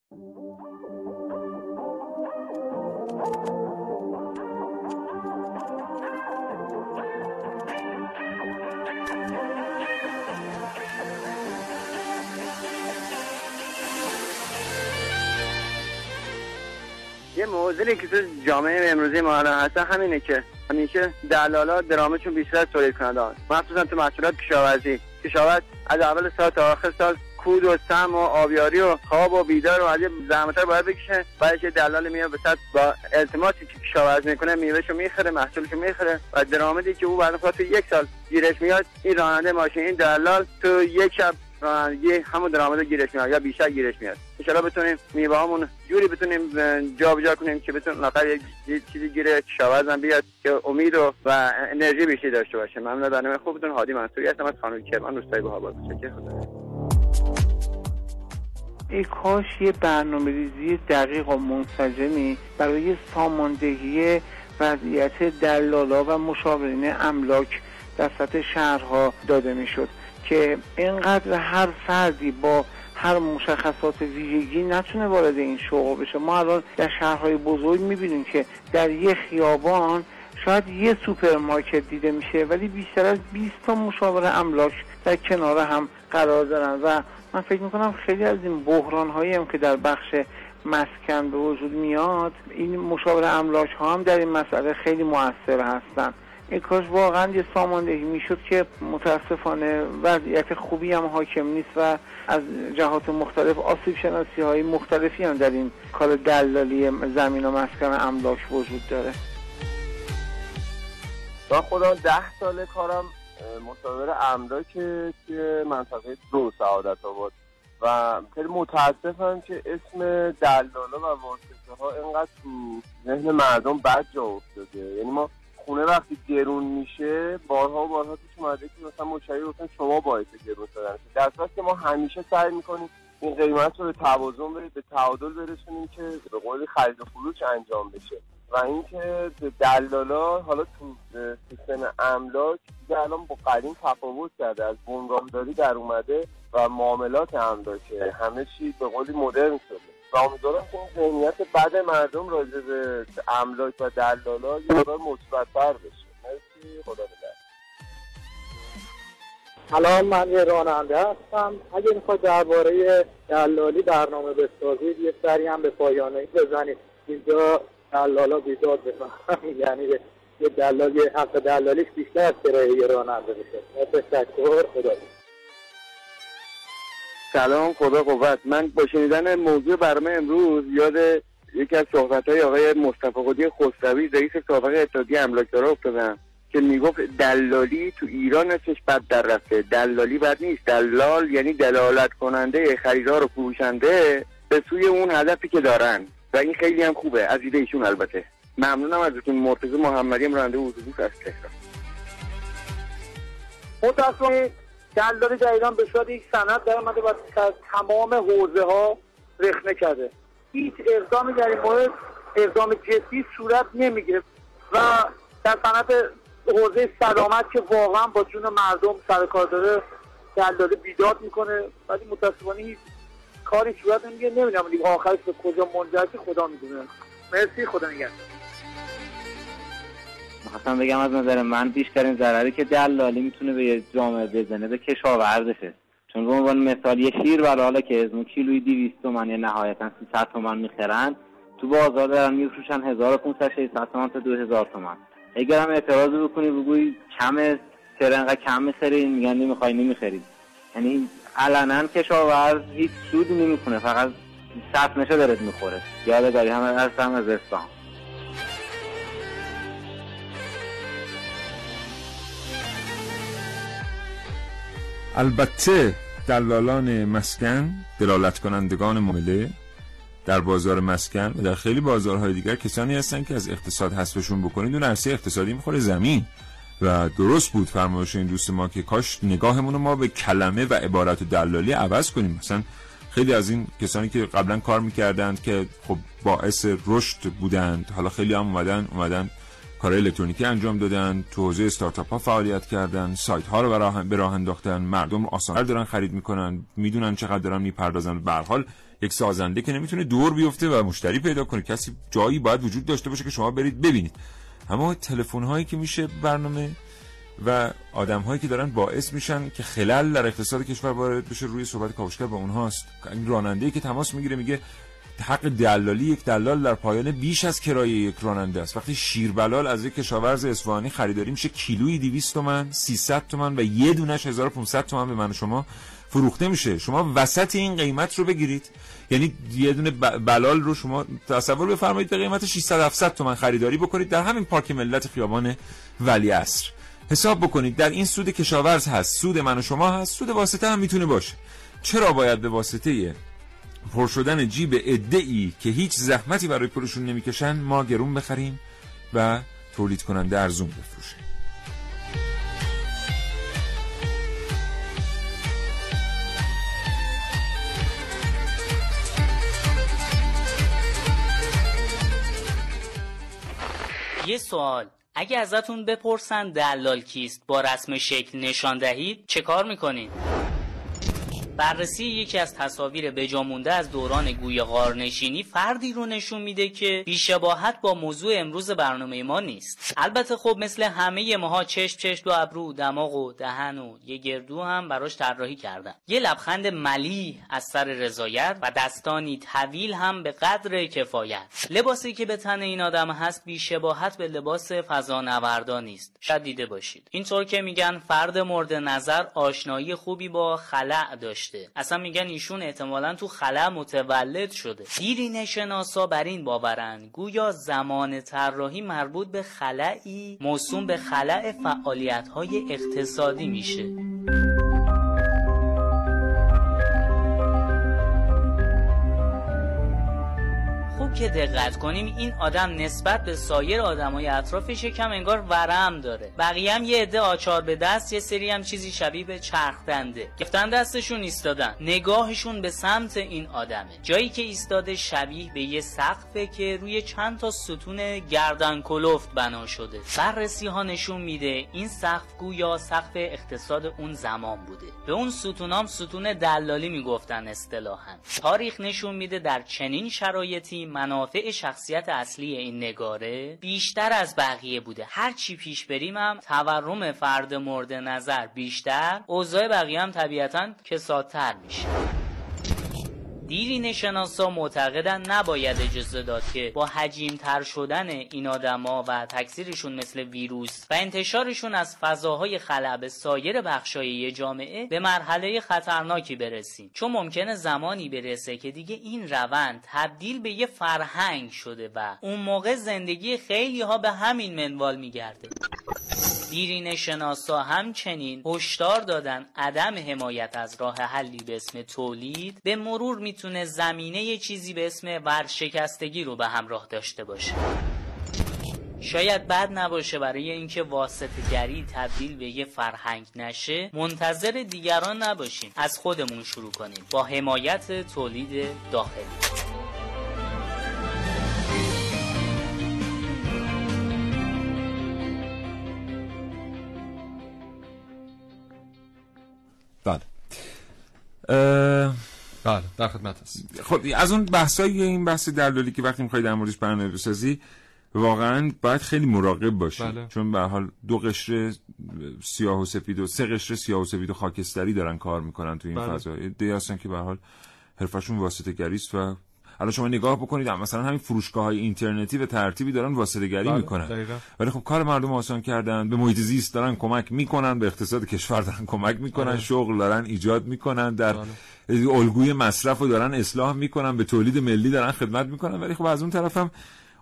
موضوعی که تو جامعه امروزی ما الان هست همینه که همیشه دلالا درامشون بیشتر از تولید کننده هست. مخصوصا تو محصولات کشاورزی. کشاورز از اول سال تا آخر سال کود و سم و آبیاری و خواب و بیدار و از زحمت باید بکشه. بعدش دلال میاد به با التماسی که کشاورز می‌کنه میوهشو می‌خره محصولشو می‌خره و درآمدی که او بعد تو یک سال گیرش میاد. این راننده ماشین این دلال تو یک شب یه همون درآمد گیرش میاد یا بیشتر گیرش میاد. ان بتونیم میوه هامون جوری بتونیم جابجا کنیم که بتونیم لاقل یه چیزی گیره کشاورزم بیاد که امید و, و انرژی بیشتری داشته باشه. ممنون برنامه خوبتون. هادی منصوری هستم از خانم کرمان. روستای بهاباد متشکرم خدا ای کاش یه برنامه ریزی دقیق و منسجمی برای ساماندهی وضعیت دلالا و مشاورین املاک در سطح شهرها داده می‌شد. که اینقدر هر فردی با هر مشخصات ویژگی نتونه وارد این شغل بشه. ما الان در شهرهای بزرگ می‌بینیم که در یه خیابان شاید یه سوپرمارکت دیده میشه ولی بیشتر از 20 تا مشاور املاک در کنار هم قرار دارن. و من فکر می‌کنم خیلی از این بحران هایی هم که در بخش مسکن به وجود میاد این مشاور املاک ها هم در این مسئله خیلی موثر هستن. این کاش واقعا یه ساماندهی می‌شد که متاسفانه وضعیت خوبی هم حاکم نیست و از جهات مختلف آسیب شناسی های مختلفی هم در این کار دلالی زمین و مسکن املاک وجود داره. با خدا ده سال کارم مصادر املاک که منطقه دو سعادت آباد. و خیلی متاسفم که اسم دلالا و واسطه ها اینقدر تو ذهن مردم بد جا افتاده. یعنی ما خونه وقتی گرون میشه بارها و بارها پیش اومده که مثلا مشتری گفتن شما باعث گرون شدن در که ما همیشه سعی می‌کنیم این قیمت رو به توازن برید به تعادل برسونیم که به قول خرید و فروش انجام بشه. و اینکه دلالا حالا تو سیستم املاک دیگه الان با قدیم تفاوت کرده. از بنگاهداری در اومده و معاملات املاکه. همه چی به قولی مدرن شده. و امیدوارم که این ذهنیت بد مردم راجع به املاک و دلالا یه مقدار مثبت‌تر بشه. مرسی خدا نگهدار. سلام من یه راننده هستم. اگه می‌خواید درباره دلالی برنامه بسازید یه سری هم به پایانه بزنید. اینجا دلالا بیداد بزنم یعنی یه دلالی حق دلالیش بیشتر از کرایه یه راننده میشه. تشکر خدا سلام خدا قوت. من با شنیدن موضوع برنامه امروز یاد یکی از صحبت های آقای مصطفی قدی خسروی رئیس سابق اتحادیه املاکدارا افتادم که می‌گفت دلالی تو ایران ازش بد در رفته. دلالی بد نیست. دلال یعنی دلالت کننده خریدار و فروشنده به سوی اون هدفی که دارن. و این خیلی هم خوبه. از ایده ایشون البته. ممنونم ازتون. مرتضی محمدی راننده اتوبوس از تهران. متاسفانه دلداری در ایران به صورت یک سند در آمده و تمام حوزه ها رخنه کرده. هیچ اقدامی در این مورد اقدام جدی صورت نمی‌گیره و در صنعت حوزه سلامت که واقعا با جون مردم سر کار داره دلداری بیداد می‌کنه. ولی متاسفانه هیچ کاری صورت نمی‌گیره. نمی‌دونم آخرش به کجا منجر خدا می‌دونه. مرسی خدا نگهدار. می‌خواستم بگم از نظر من بیشترین ضرری که دلالی می‌تونه به جامعه بزنه به کشاورزشه. چون به عنوان مثال یه شیر برای حالا که از کیلوی 200 تومن یا نهایتا 300 تومن می‌خرن تو بازار دارن میفروشن 1500 600 تومن تا 2000 تومن. اگر هم اعتراض بکنی بگوی کم چرا کم می‌خرین میگن نمی‌خوای نمی‌خرید. یعنی علنا کشاورز هیچ سودی نمی‌کنه فقط صف نشه داره می‌خوره. یادگاری هم از هم از البته دلالان مسکن دلالت کنندگان معامله در بازار مسکن و در خیلی بازارهای دیگر کسانی هستن که از اقتصاد حذفشون بکنید. اون عرصه اقتصادی می‌خوره زمین و درست بود فرمایش این دوست ما که کاش نگاهمون رو ما به کلمه و عبارت دلالی عوض کنیم. مثلا خیلی از این کسانی که قبلا کار می‌کردند که خب باعث رشد بودند حالا خیلی هم اومدن اومدن کار الکترونیکی انجام دادن تو حوزه استارتاپ ها فعالیت کردن سایت ها رو به راه انداختن مردم آسانتر دارن خرید می‌کنن می‌دونن چقدر دارن می‌پردازن. به حال یک سازنده که نمی‌تونه دور بیفته و مشتری پیدا کنه. کسی جایی باید وجود داشته باشه که شما برید ببینید. اما تلفن هایی که میشه برنامه و آدم هایی که دارن باعث میشن که خلل در اقتصاد کشور وارد بشه روی صحبت کاوشگر با اونهاست. این راننده که تماس می‌گیره میگه حق دلالی یک دلال در پایان بیش از کرایه یک راننده است. وقتی شیربلال از یک کشاورز اصفهانی خریداری میشه کیلویی 200 تومن 300 تومن و یه دونش 1500 تومن به من شما فروخته میشه. شما وسط این قیمت رو بگیرید. یعنی یه دونه بلال رو شما تصور بفرمایید به قیمت 600 700 تومن خریداری بکنید در همین پارک ملت خیابان ولی عصر. حساب بکنید. در این سود کشاورز هست سود من و شما هست سود واسطه هم می‌تونه باشه. چرا باید به واسطه پر شدن جیب ای که هیچ زحمتی برای پولشون نمی‌کشن ما گرون بخریم و تولید کننده ارزون بفروشیم یه سوال اگه ازتون بپرسن دلال کیست با رسم شکل نشان دهید چه کار می‌کنید؟ بررسی یکی از تصاویر بجامونده از دوران گوی غارنشینی فردی رو نشون میده که بیشباهت با موضوع امروز برنامه ما نیست. البته خب مثل همه ماها چشم چشم و ابرو دماغ و دهن و یه گردو هم براش طراحی کردن. یه لبخند ملی از سر رضایت و دستانی طویل هم به قدر کفایت. لباسی که به تن این آدم هست بیشباهت به لباس فضانوردا نیست. شاید دیده باشید. اینطور که میگن فرد مورد نظر آشنایی خوبی با خلع داشت اصلا میگن ایشون احتمالا تو خلا متولد شده. دیرین شناسا بر این باورن. گویا زمان طراحی مربوط به خلعی موسوم به خلع فعالیت های اقتصادی میشه. که دقت کنیم این آدم نسبت به سایر آدمای اطرافش یکم انگار ورم داره. بقیه هم یه عده آچار به دست یه سری هم چیزی شبیه به چرخ دنده گفتن دستشون ایستادن. نگاهشون به سمت این آدمه. جایی که ایستاده شبیه به یه سقفه که روی چند تا ستون گردن کلفت بنا شده. بررسی ها نشون میده این سقف گویا سقف اقتصاد اون زمان بوده. به اون ستونام ستون دلالی می‌گفتن اصطلاحا. تاریخ نشون میده در چنین شرایطی منافع شخصیت اصلی این نگاره بیشتر از بقیه بوده. هر چی پیش بریم هم تورم فرد مورد نظر بیشتر اوضاع بقیه هم طبیعتا کسادتر میشه. دیرین شناسا معتقدن نباید اجازه داد که با حجیم تر شدن این آدما و تکثیرشون مثل ویروس و انتشارشون از فضاهای خلع سایر بخشای جامعه به مرحله خطرناکی برسیم. چون ممکنه زمانی برسه که دیگه این روند تبدیل به یه فرهنگ شده و اون موقع زندگی خیلی ها به همین منوال میگرده. دیرین شناسا همچنین هشدار دادن عدم حمایت از راه حلی به اسم تولید به مرور می‌تونه زمینه یه چیزی به اسم ورشکستگی رو به همراه داشته باشه. شاید بد نباشه برای اینکه واسطه گری تبدیل به یه فرهنگ نشه منتظر دیگران نباشیم. از خودمون شروع کنیم. با حمایت تولید داخلی بله. بله در خدمت هست خب از اون بحثای این بحث دلالی که وقتی می‌خوای در موردش برنامه بسازی واقعا باید خیلی مراقب باشی بله. چون به حال دو قشر سیاه و سفید و سه قشر سیاه و سفید و خاکستری دارن کار می‌کنن تو این بله. فضا دی هستن که به حال حرفشون واسطه گریست و الان شما نگاه بکنید مثلا همین فروشگاه های اینترنتی به ترتیبی دارن واسطه گری بله، می‌کنن دقیقاً. ولی خب کار مردم آسان کردن به محیط زیست دارن کمک می‌کنن به اقتصاد کشور دارن کمک می‌کنن آره. شغل دارن ایجاد می‌کنن در بله. الگوی مصرف رو دارن اصلاح می‌کنن به تولید ملی دارن خدمت می‌کنن ولی خب از اون طرف هم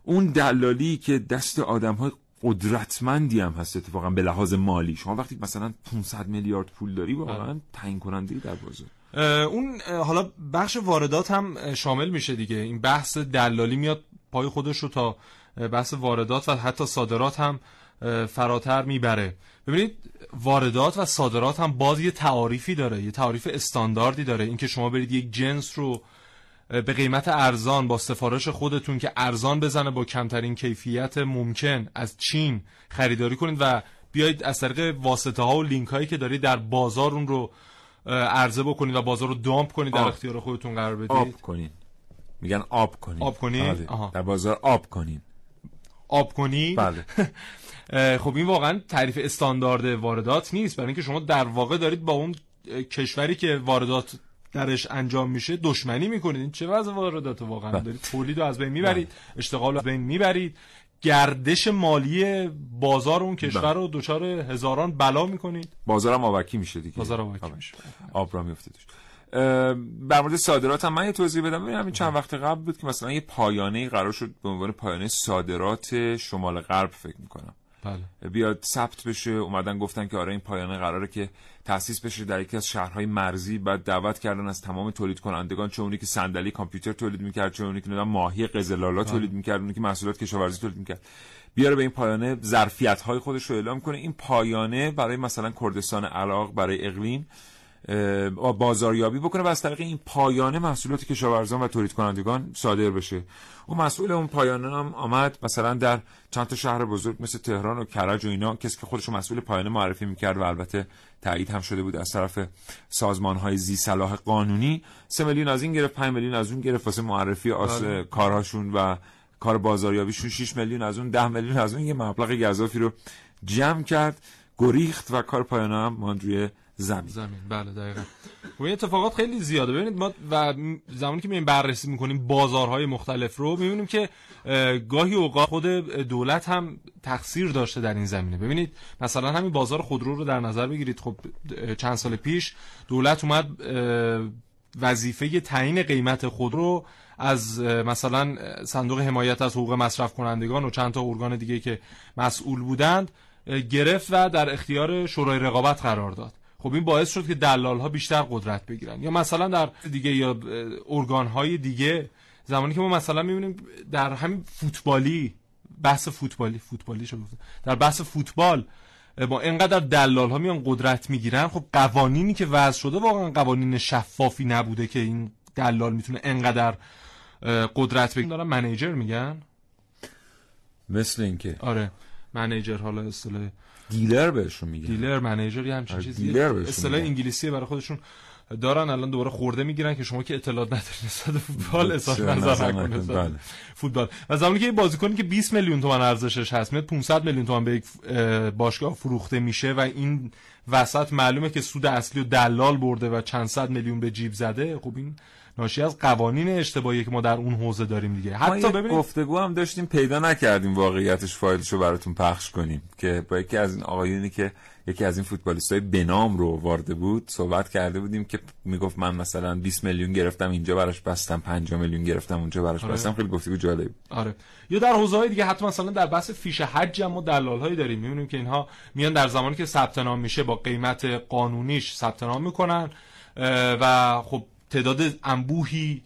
اون دلالی که دست آدم های قدرتمندی هم هست اتفاقا به لحاظ مالی شما وقتی مثلا 500 میلیارد پول داری واقعا تعیین کننده در بازار اون حالا بخش واردات هم شامل میشه دیگه. این بحث دلالی میاد پای خودش رو تا بحث واردات و حتی صادرات هم فراتر می‌بره. ببینید واردات و صادرات هم باز یه تعاریفی داره یه تعاریف استانداردی داره. اینکه شما برید یک جنس رو به قیمت ارزان با سفارش خودتون که ارزان بزنه با کمترین کیفیت ممکن از چین خریداری کنید و بیایید از طریق واسطه ها و لینک هایی که دارید در بازار اون رو عرضه بکنید و بازار رو دامپ کنید در اختیار خودتون قرار بدید. آب کنید میگن آب کنید آب کنید در بازار آب کنید آب کنید بله. خب این واقعا تعریف استاندارد واردات نیست. برای اینکه شما در واقع دارید با اون کشوری که واردات درش انجام میشه دشمنی می‌کنید. این چه وضع واردات واقعا بله. دارید؟ تولید رو از بین می‌برید. بله. اشتغال رو از بین می‌برید. گردش مالی بازار اون کشور رو دچار هزاران بلا می‌کنید. بازارم آبکی میشه دیگه. بازار آبکی میشه. آب را میفته توش. در مورد صادرات هم من یه توضیح بدم. ببینم این چند وقت قبل بود که مثلا یه پایانه قرار شد به عنوان پایانه صادرات شمال غرب فکر می‌کنم. بله. بیاد ثبت بشه اومدن گفتن که آره این پایانه قراره که تاسیس بشه در یکی از شهرهای مرزی بعد دعوت کردن از تمام تولید کنندگان چه اونی که صندلی کامپیوتر تولید می‌کرد چه اونی که ماهی قزلالا بله. تولید می‌کرد اونی که محصولات کشاورزی تولید می‌کرد بیاره به این پایانه ظرفیت های خودش رو اعلام کنه این پایانه برای مثلا کردستان عراق برای اقلیم بازاریابی بکنه و از طریق این پایانه محصولات کشاورزان و تولید کنندگان صادر بشه. اون مسئول اون پایانه هم آمد مثلا در چند تا شهر بزرگ مثل تهران و کرج و اینا کسی که خودش مسئول پایانه معرفی می‌کرد و البته تایید هم شده بود از طرف سازمان های زی صلاح قانونی. 3 میلیون از این گرفت 5 میلیون از اون گرفت. واسه معرفی آس بله. کارهاشون و کار بازاریابیشون 6 میلیون از اون 10 میلیون از اون یه مبلغ گزافی رو جمع کرد گریخت و کار پایانه هم ماند روی زمین. زمین. بله دقیقا. و این اتفاقات خیلی زیاده. ببینید ما و زمانی که میایم بررسی می‌کنیم بازارهای مختلف رو می‌بینیم که گاهی اوقات خود دولت هم تقصیر داشته در این زمینه. ببینید مثلا همین بازار خودرو رو در نظر بگیرید. خب چند سال پیش دولت اومد وظیفه تعیین قیمت خودرو از مثلا صندوق حمایت از حقوق مصرف کنندگان و چند تا ارگان دیگه که مسئول بودند گرفت و در اختیار شورای رقابت قرار داد. خب این باعث شد که دلال ها بیشتر قدرت بگیرن. یا مثلا در دیگه یا ارگان های دیگه زمانی که ما مثلا می‌بینیم در همین فوتبالی بحث فوتبالی فوتبالی شد در بحث فوتبال با اینقدر دلال ها میان قدرت می‌گیرن خب قوانینی که وضع شده واقعا قوانین شفافی نبوده که این دلال می‌تونه اینقدر قدرت بگیرن دارن منیجر میگن؟ مثل اینکه. آره. منیجر حالا اصطلاح دیلر بهشون میگن. دیلر منیجر یا همچین آره، چیزی اصطلاح انگلیسی برای خودشون دارن الان دوباره خورده می‌گیرن که شما که اطلاعات ندارید نسبت فوتبال اصلا نظر نکنید بله. فوتبال. و زمانی که بازیکنی که 20 میلیون تومان ارزشش هست میاد 500 میلیون تومان به یک باشگاه فروخته میشه و این وسط معلومه که سود اصلی و دلال برده و چند صد میلیون به جیب زده خب این ناشی از قوانین اشتباهی که ما در اون حوزه داریم دیگه. حتی ببینید گفتگو هم داشتیم پیدا نکردیم واقعیتش فایلشو براتون پخش کنیم. که با یکی از این آقایونی که یکی از این فوتبالیستای بنام رو وارده بود صحبت کرده بودیم که می‌گفت من مثلا 20 میلیون گرفتم اینجا براش بستم 5 میلیون گرفتم اونجا براش آره. بستم. خیلی گفتگو جالب آره. یا در حوزه های دیگه حتی مثلا در بحث فیش حج هم ما دلال هایی داریم. می‌بینیم که اینها میان در زمانی که ثبت نام میشه با قیمت قانونیش ثبت نام می‌کنن و خب تعداد انبوهی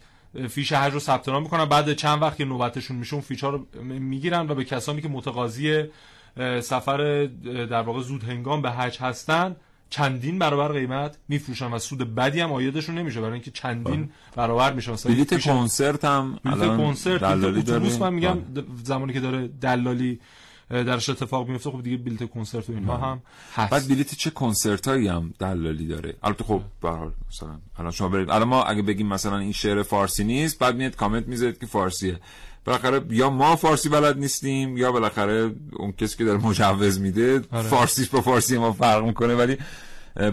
فیش حج رو ثبت نام می‌کنن بعد چند وقت که نوبتشون میشه اون فیش ها رو می‌گیرن و به کسانی که متقاضی سفر در واقع زود هنگام به حج هستن چندین برابر قیمت میفروشن و سود بدی هم آیدشون نمیشه برای اینکه چندین بله. برابر میشه مثلا بلیت کنسرت هم بلیت کنسرت اتوبوس من میگم بله. زمانی که داره دلالی درش اتفاق میفته خب دیگه بلیت کنسرت و اینها هم هست. بعد بلیت چه کنسرت هایی هم دلالی داره؟ البته خب به حال مثلا الان شما برید الان ما اگه بگیم مثلا این شعر فارسی نیست بعد میاد کامنت می‌ذارید که فارسیه. بالاخره یا ما فارسی بلد نیستیم یا بالاخره اون کسی که داره مجوز میده آره. فارسیش با فارسی ما فرق می‌کنه. ولی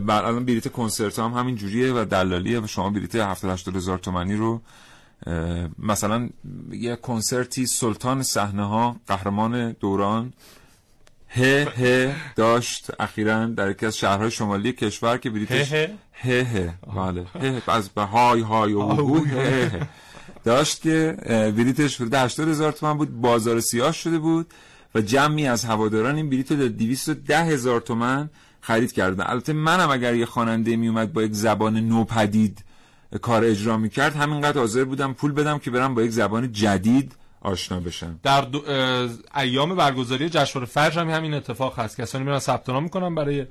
الان بلیت کنسرت هم همین جوریه و دلالیه و شما بلیت 70 80 هزار تومانی رو مثلا یه کنسرتی سلطان صحنه ها قهرمان دوران هه هه داشت اخیرا در یکی از شهرهای شمالی کشور که بلیتش هه هه. بله. هه از به های های و داشت که بلیتش حدود 80 هزار تومن بود بازار سیاه شده بود و جمعی از هواداران این بلیط رو در 210 هزار تومن خرید کردن. البته منم اگر یه خواننده می اومد با یک زبان نوپدید کار اجرا می‌کرد همینقدر حاضر بودم پول بدم که برم با یک زبان جدید آشنا بشم. در ایام برگزاری جشنواره فجر هم همین اتفاق هست. کسانی میرن ثبت نام می‌کنن برای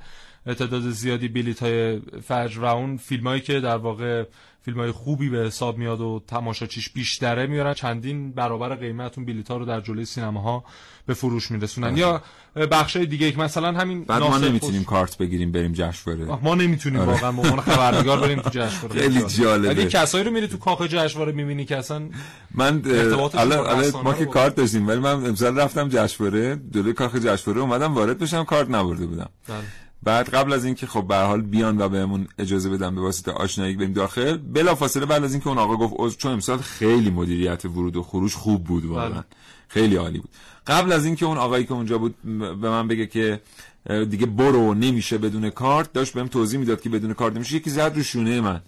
تعداد زیادی بلیط های فجر و اون فیلم هایی که در واقع فیلم های خوبی به حساب میاد و تماشاچیش بیشتره میارن چندین برابر قیمت اون بلیط ها رو در جلوی سینماها به فروش میرسونن. یا بخش دیگه که مثلا همین بعد ما نمی‌تونیم خوش- کارت بگیریم بریم جشنواره ما نمی‌تونیم آره. واقعا به عنوان خبرنگار بریم تو جشنواره خیلی جالبه. ولی کسایی رو میری تو کاخ جشنواره می‌بینی که اصلا من الان ما که کارت داشتیم ولی من امسال رفتم جشنواره جلوی کاخ جشنواره اومدم وارد بشم کارت نبرده بودم بله. بعد قبل از اینکه خب به حال بیان و بهمون اجازه بدن به واسطه آشنایی بریم داخل بلافاصله بعد از اینکه اون آقا گفت چون امسال خیلی مدیریت ورود و خروج خوب بود واقعا. بله. خیلی عالی بود. قبل از اینکه اون آقایی که اونجا بود به من بگه که دیگه برو نمیشه بدون کارت داشت بهم توضیح می‌داد که بدون کارت نمیشه یکی زد رو شونه من.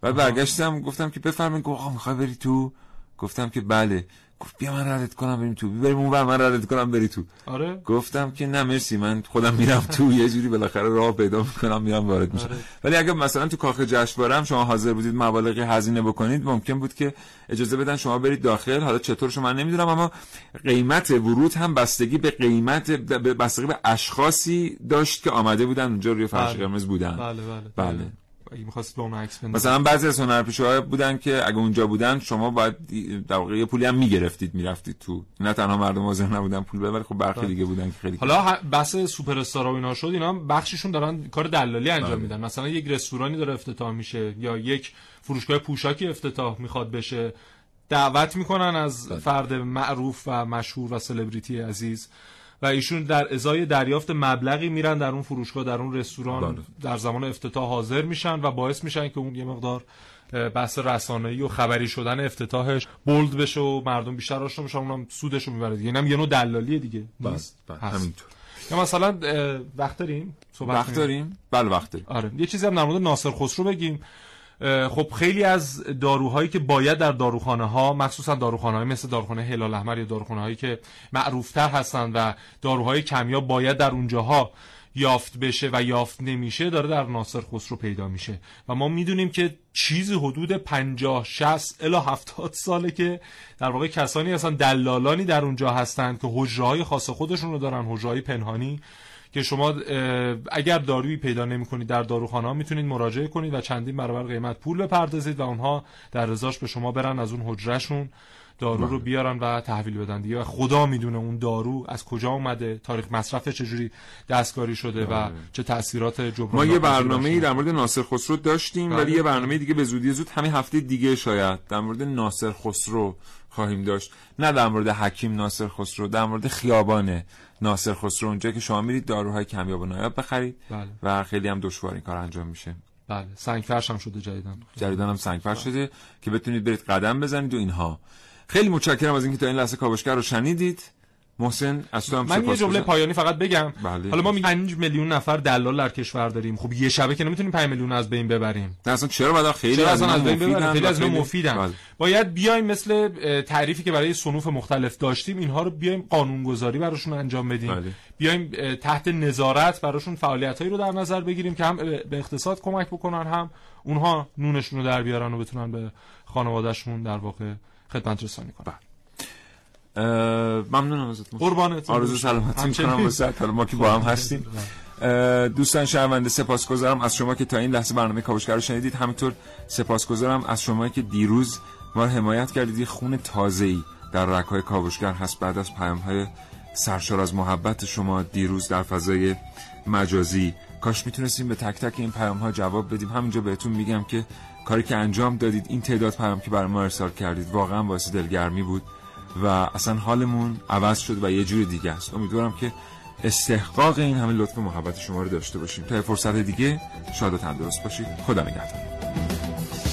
بعد برگشتم گفتم که بفرمایید آقا می‌خوای بری تو؟ گفتم که بله. گفت بیا من ردت کنم بریم تو. بریم اون ور من ردت کنم بری تو. آره. گفتم که نه مرسی من خودم میرم تو. یه جوری بالاخره راه پیدا می‌کنم میرم وارد میشم. آره. ولی اگه مثلا تو کاخ جشنواره هم شما حاضر بودید مبالغی هزینه بکنید ممکن بود که اجازه بدن شما برید داخل. حالا چطور شما نمی‌دونم اما قیمت ورود هم بستگی به قیمت به- بستگی به اشخاصی داشت که آمده بودن اونجا روی فرش بله. قرمز بودن. بله بله. بله. اگه می‌خواستید با اون عکس بندازید. مثلا بعضی از هنرپیشه‌ها بودن که اگه اونجا بودن شما باید در واقع یه پولی هم می‌گرفتید می‌رفتید تو نه تنها مردم حاضر نبودن پول بدن ولی خب برخی بله. دیگه بودن که خیلی حالا بحث سوپر استار و اینا شد اینا بخششون دارن کار دلالی انجام بله. میدن مثلا یک رستورانی داره افتتاح میشه یا یک فروشگاه پوشاکی افتتاح می‌خواد بشه دعوت می‌کنن از بله. فرد معروف و مشهور و سلبریتی عزیز و ایشون در ازای دریافت مبلغی میرن در اون فروشگاه در اون رستوران. بله. در زمان افتتاح حاضر میشن و باعث میشن که اون یه مقدار بحث رسانه‌ای و خبری شدن افتتاحش بولد بشه و مردم بیشتر آشنا بشن اونم سودش رو می‌بره دیگه. اینم یه نوع دلالیه دیگه. بله، نیست؟ بله، هست. همینطور. یا مثلا وقت داریم؟ صحبت وقت؟ داریم؟ بله وقت داریم. آره. یه چیزی هم در مورد ناصر خسرو بگیم. خب خیلی از داروهایی که باید در داروخانه ها مخصوصا داروخانه های مثل داروخانه هلال احمر یا داروخانه هایی که معروفتر هستن و داروهای کمیاب باید در اونجاها یافت بشه و یافت نمیشه داره در ناصر خسرو پیدا میشه. و ما می‌دونیم که چیزی حدود 50 60 الی 70 ساله که در واقع کسانی هستن دلالانی در اونجا هستن که حجره های خاص خودشون رو دارن حجره پنهانی. که شما اگر دارویی پیدا نمی کنید در داروخانه ها می‌تونید مراجعه کنید و چندین برابر قیمت پول بپردازید و اونها در رضاش به شما برن از اون حجرهشون دارو رو بیارن و تحویل بدن دیگه خدا می‌دونه اون دارو از کجا اومده تاریخ مصرف چجوری دستکاری شده و چه تاثیرات جبران ما یه ناپذیری برنامه داشته. در مورد ناصر خسرو داشتیم بله. ولی یه برنامه دیگه به زودی زود همین هفته دیگه شاید در مورد ناصر خسرو خواهیم داشت نه در مورد حکیم ناصر خسرو در مورد خیابان ناصر خسرو اونجا که شما میرید داروهای کمیاب و نایاب بخرید بله. و خیلی هم دشوار این کار انجام میشه. بله. سنگ فرش هم شده جدیدن جریدان هم سنگفرش شده که بتونید برید قدم بزنید و اینها. خیلی متشکرم از اینکه تا این لحظه کاوشگر رو شنیدید. محسن از تو هم من یه جمله. پایانی فقط بگم. بله. حالا ما 5 میلیون نفر دلال در کشور داریم. خب یه شبه که نمی‌تونیم 5 میلیون از بین ببریم. نه اصلا چرا باید خیلی چرا از بین ببریم خیلی از مفیدن. بله. باید بیایم مثل تعریفی که برای صنوف مختلف داشتیم اینها رو بیایم قانونگذاری براشون انجام بدیم. بله. بیایم تحت نظارت براشون فعالیتایی رو در نظر بگیریم که هم به اقتصاد کمک بکنن هم اونها نونشون رو در بیارن و بتونن به خانوادهشون در واقع خدمت رسانی کنن. اه، ممنونم ازت. قربانت. آرزو سلامتی. می‌کنم واسه ما که با هم هستیم. دوستان شنونده سپاسگزارم. از شما که تا این لحظه برنامه کاوشگر رو شنیدید همینطور سپاسگزارم. از شما که دیروز ما رو حمایت کردید. یه خون تازه‌ای در رگ‌های کاوشگر هست. بعد از پیام‌های سرشار از محبت شما دیروز در فضای مجازی. کاش می‌تونستیم به تک تک این پیام ها جواب بدیم. همینجا بهتون میگم که کاری که انجام دادید این تعداد پیام که برای ما ارسال کردید واقعا باعث دلگرمی بود. و اصلا حالمون عوض شد و یه جور دیگه است. امیدوارم که استحقاق این همه لطف و محبت شما رو داشته باشیم. تا فرصت دیگه شاد و تندرست باشید. خدا نگهدار.